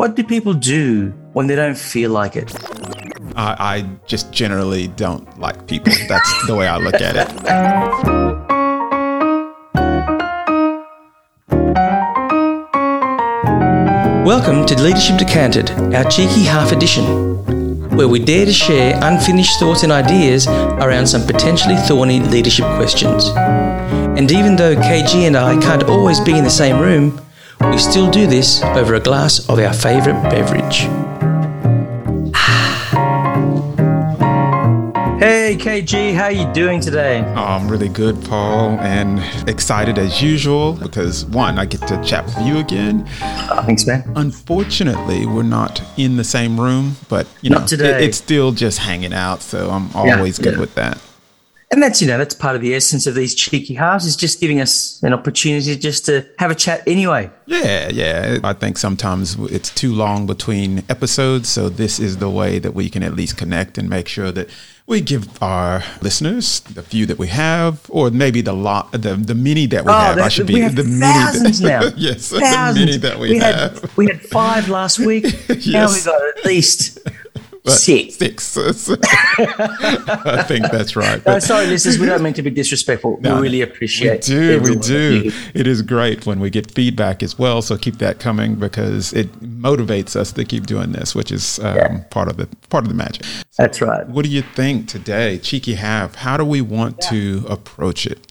What do people do when they don't feel like it? I, I just generally don't like people. That's the way I look at it. Welcome to Leadership Decanted, our cheeky half edition, where we dare to share unfinished thoughts and ideas around some potentially thorny leadership questions. And even though KG and I can't always be in the same room, we still do this over a glass of our favourite beverage. Hey KG, how are you doing today? Oh, I'm really good, Paul, and excited as usual because one, I get to chat with you again. Oh, thanks, man. Unfortunately, we're not in the same room, but you know, today. it- it's still just hanging out, so I'm Yeah, always good yeah. with that. And that's you know that's part of the essence of these cheeky halves is just giving us an opportunity just to have a chat anyway. Yeah, yeah. I think sometimes it's too long between episodes, so this is the way that we can at least connect and make sure that we give our listeners the few that we have, or maybe the lot, the the many that we oh, have. I Oh, should we be have the thousands many. now. That, yes, thousands. the many that we, have. had we had five last week. Now Yes. we've got at least six. Six. I think that's right. No, But- sorry, listeners, we don't mean to be disrespectful. No, we really we appreciate. do, we every one of do. It is great when we get feedback as well. So keep that coming because it motivates us to keep doing this, which is um, Yeah. part of the part of the magic. That's right. What do you think today, Cheeky Half? How do we want to approach it?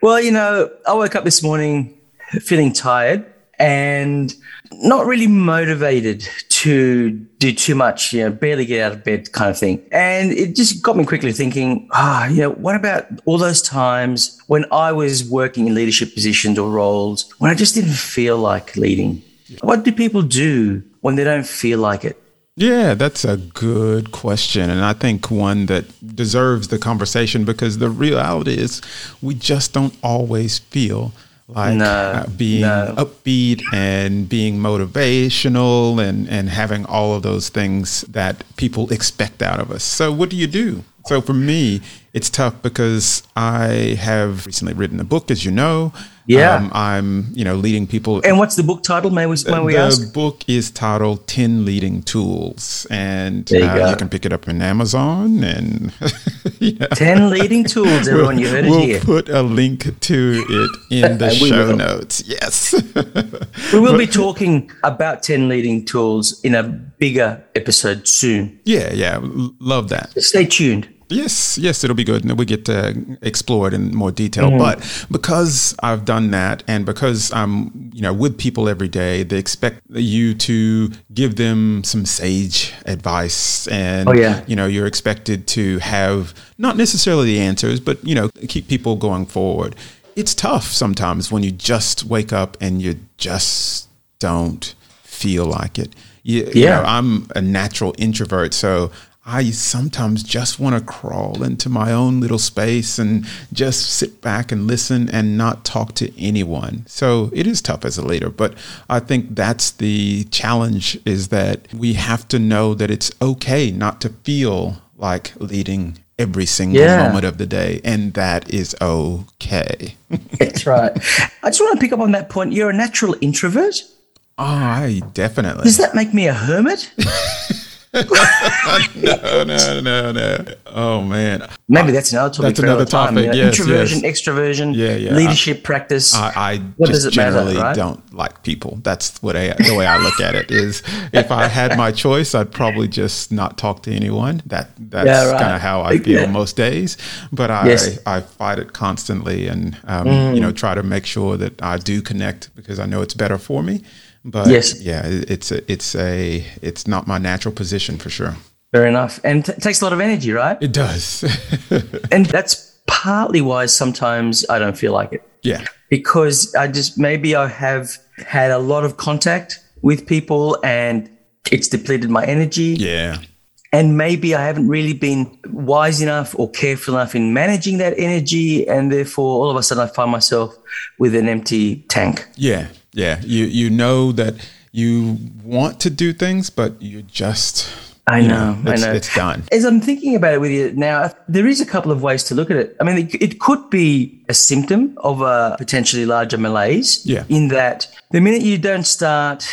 Well, you know, I woke up this morning feeling tired and not really motivated to do too much, you know, barely get out of bed kind of thing. And it just got me quickly thinking, ah, you know, what about all those times when I was working in leadership positions or roles when I just didn't feel like leading? What do people do when they don't feel like it? Yeah, that's a good question. And I think one that deserves the conversation because the reality is we just don't always feel like No, uh, being no. upbeat and being motivational and, and having all of those things that people expect out of us. So, what do you do? So, for me, it's tough because I have recently written a book, as you know. Yeah. Um, I'm, you know, leading people And what's the book title? May we, may we the ask? book is titled 10 Leading Tools, and you uh, you can pick it up in Amazon. And you know, 10 leading tools, everyone. You heard it we'll here. put a link to it in the show will. notes. Yes. We will be talking about 10 leading tools in a bigger episode soon. yeah, yeah. Love that. Stay tuned. Yes, yes, it'll be good. And we get to explore it in more detail. Mm-hmm. But because I've done that and because I'm, you know, with people every day, they expect you to give them some sage advice. And, Oh, yeah. you know, you're expected to have not necessarily the answers, but, you know, keep people going forward. It's tough sometimes when you just wake up and you just don't feel like it. You, you Yeah. know, I'm a natural introvert, so I sometimes just want to crawl into my own little space and just sit back and listen and not talk to anyone. So it is tough as a leader, but I think that's the challenge is that we have to know that it's okay not to feel like leading every single Yeah. moment of the day and that is okay. That's right. I just want to pick up on that point. You're a natural introvert. Oh, I definitely. Does that make me a hermit? no, no, no, no. Oh man. Maybe that's another topic. That's for another time. topic, yes, introversion, yes. extroversion, Yeah, yeah. leadership practice. I, I What just does it matter, generally right? don't like people. That's what I, the way I look at it is. If I had my choice, I'd probably just not talk to anyone. That that's Yeah, right. kind of how I feel Yeah. most days. But I Yes. I fight it constantly, and um, Mm. you know try to make sure that I do connect because I know it's better for me. But Yes. yeah, it's a, it's a it's not my natural position for sure. Fair enough. And it takes a lot of energy, right? It does. And that's partly why sometimes I don't feel like it. yeah. because I just maybe I have had a lot of contact with people and it's depleted my energy. Yeah. And maybe I haven't really been wise enough or careful enough in managing that energy. And therefore, all of a sudden, I find myself with an empty tank. Yeah, yeah. You you know that you want to do things, but you just I you know, I it's, know. it's done. As I'm thinking about it with you now, there is a couple of ways to look at it. I mean, it, it could be a symptom of a potentially larger malaise. Yeah. In that, the minute you don't start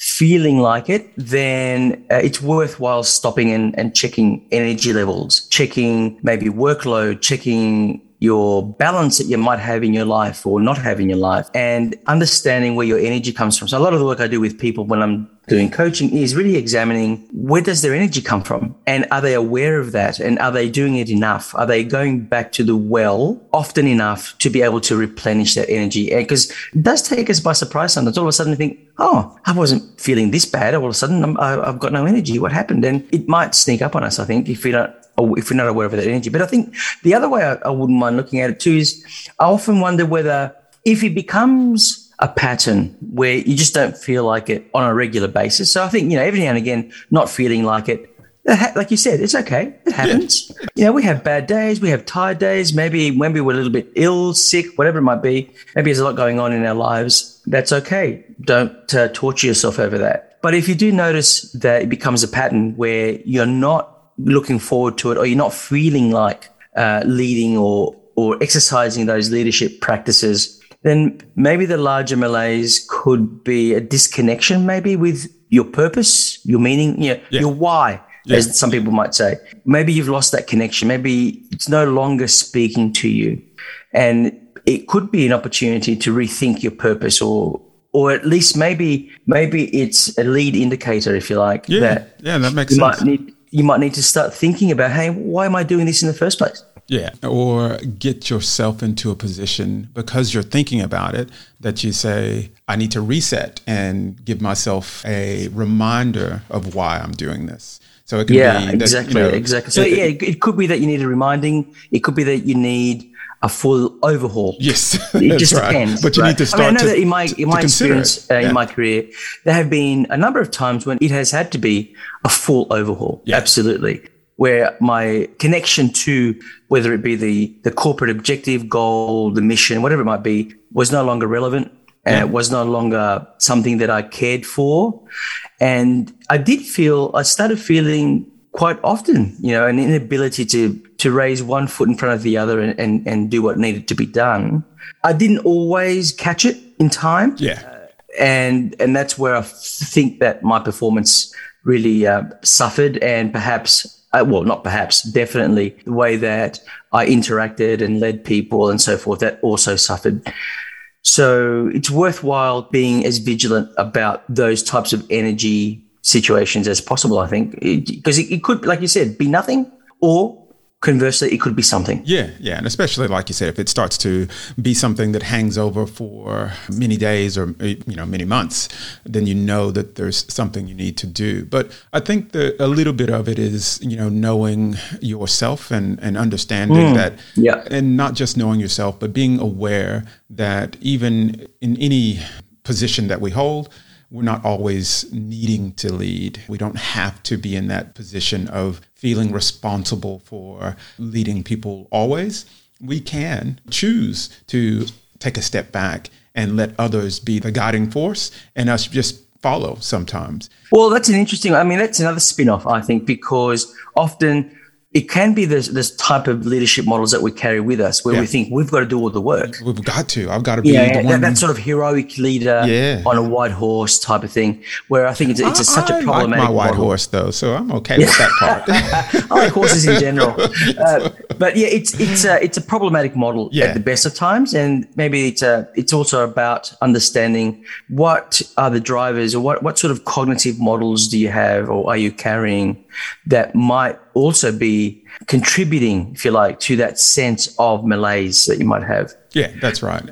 feeling like it, then uh, it's worthwhile stopping and, and checking energy levels, checking maybe workload, checking your balance that you might have in your life or not have in your life and understanding where your energy comes from. So a lot of the work I do with people when I'm doing coaching is really examining where does their energy come from and are they aware of that and are they doing it enough? Are they going back to the well often enough to be able to replenish that energy? Because it does take us by surprise sometimes. All of a sudden we think, oh, I wasn't feeling this bad. All of a sudden I'm, I've got no energy. What happened? And it might sneak up on us, I think, if we don't if we're not aware of that energy. But I think the other way I, I wouldn't mind looking at it too is I often wonder whether if it becomes a pattern where you just don't feel like it on a regular basis. So I think, you know, every now and again, not feeling like it, like you said, it's okay. It happens. Yeah. You know, we have bad days, we have tired days. Maybe when we were a little bit ill, sick, whatever it might be. Maybe there's a lot going on in our lives. That's okay. Don't uh, torture yourself over that. But if you do notice that it becomes a pattern where you're not looking forward to it or you're not feeling like uh, leading or or exercising those leadership practices, then maybe the larger malaise could be a disconnection, maybe with your purpose, your meaning, you know, yeah. your why, yeah. as some people might say. Maybe you've lost that connection. Maybe it's no longer speaking to you, and it could be an opportunity to rethink your purpose or or at least maybe maybe it's a lead indicator, if you like. Yeah, that yeah, that makes sense. Need, you might need to start thinking about, hey, why am I doing this in the first place? Yeah, or get yourself into a position because you're thinking about it that you say, I need to reset and give myself a reminder of why I'm doing this. So it could yeah, be that, exactly, you know, exactly. So it, yeah, it could be that you need a reminding. It could be that you need a full overhaul. Yes, it just right. depends. But you right? need to start. I, mean, I know to, that in my in my experience uh, yeah. in my career, there have been a number of times when it has had to be a full overhaul. Yeah. Absolutely, where my connection to whether it be the the corporate objective, goal, the mission, whatever it might be, was no longer relevant. And yeah. it was no longer something that I cared for. And I did feel, I started feeling quite often, you know, an inability to to raise one foot in front of the other and, and, and do what needed to be done. I didn't always catch it in time. Yeah. Uh, and and that's where I think that my performance really uh, suffered and perhaps uh, well not perhaps definitely the way that I interacted and led people and so forth that also suffered. So it's worthwhile being as vigilant about those types of energy situations as possible. I think because it, it, it, could, like you said, be nothing, or conversely, it could be something. Yeah, yeah, and especially like you said, if it starts to be something that hangs over for many days or you know many months, then you know that there's something you need to do. But I think that a little bit of it is you know knowing yourself and and understanding mm, that, yeah, and not just knowing yourself, but being aware that even in any position that we hold we're not always needing to lead. We don't have to be in that position of feeling responsible for leading people always. We can choose to take a step back and let others be the guiding force and us just follow sometimes. Well, that's an interesting, I mean, that's another spin off, I think, because often it can be this this type of leadership models that we carry with us, where yeah. we think we've got to do all the work. We've got to. I've got to be yeah, that, that, sort of heroic leader yeah. on a white horse type of thing. Where I think it's, it's a, such a problematic. I like my white model. horse though, so I'm okay with that part. I like horses in general, uh, but yeah, it's it's a it's a problematic model at the best of times, and maybe it's a it's also about understanding what are the drivers or what what sort of cognitive models do you have or are you carrying that might also be contributing, if you like, to that sense of malaise that you might have. Yeah, that's right.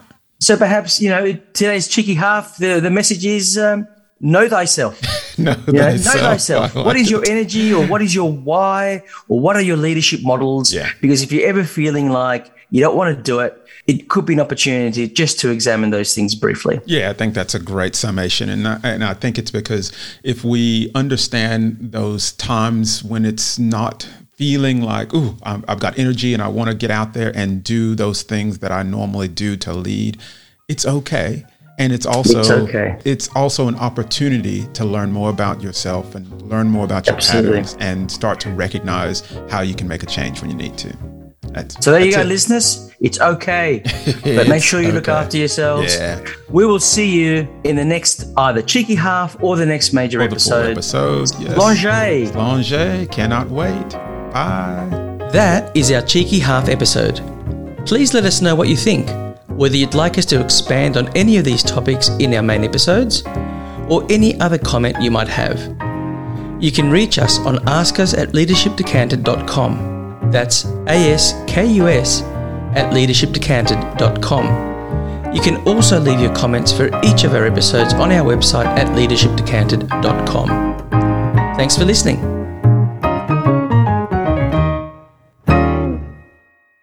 So perhaps, you know, today's cheeky half, the, the message is um, know thyself. know, yeah, thyself. know thyself. Like what is your energy or what is your why or what are your leadership models? Yeah. Because if you're ever feeling like you don't want to do it, it could be an opportunity just to examine those things briefly. Yeah, I think that's a great summation. And I, and I think it's because if we understand those times when it's not feeling like, ooh, I've got energy and I want to get out there and do those things that I normally do to lead, it's okay. And it's also it's, okay. it's also an opportunity to learn more about yourself and learn more about your Absolutely. patterns and start to recognize how you can make a change when you need to. That's, so there you go, it. listeners It's okay. But make sure you look after yourselves. Yeah. We will see you in the next either cheeky half or the next major For the episode. episode. Yes. Langer. Langer. Cannot wait. Bye. That is our cheeky half episode. Please let us know what you think, whether you'd like us to expand on any of these topics in our main episodes, or any other comment you might have. You can reach us on askus at leadershipdecanted.com. That's A-S-K-U-S at leadershipdecanted.com. You can also leave your comments for each of our episodes on our website at leadershipdecanted.com. Thanks for listening.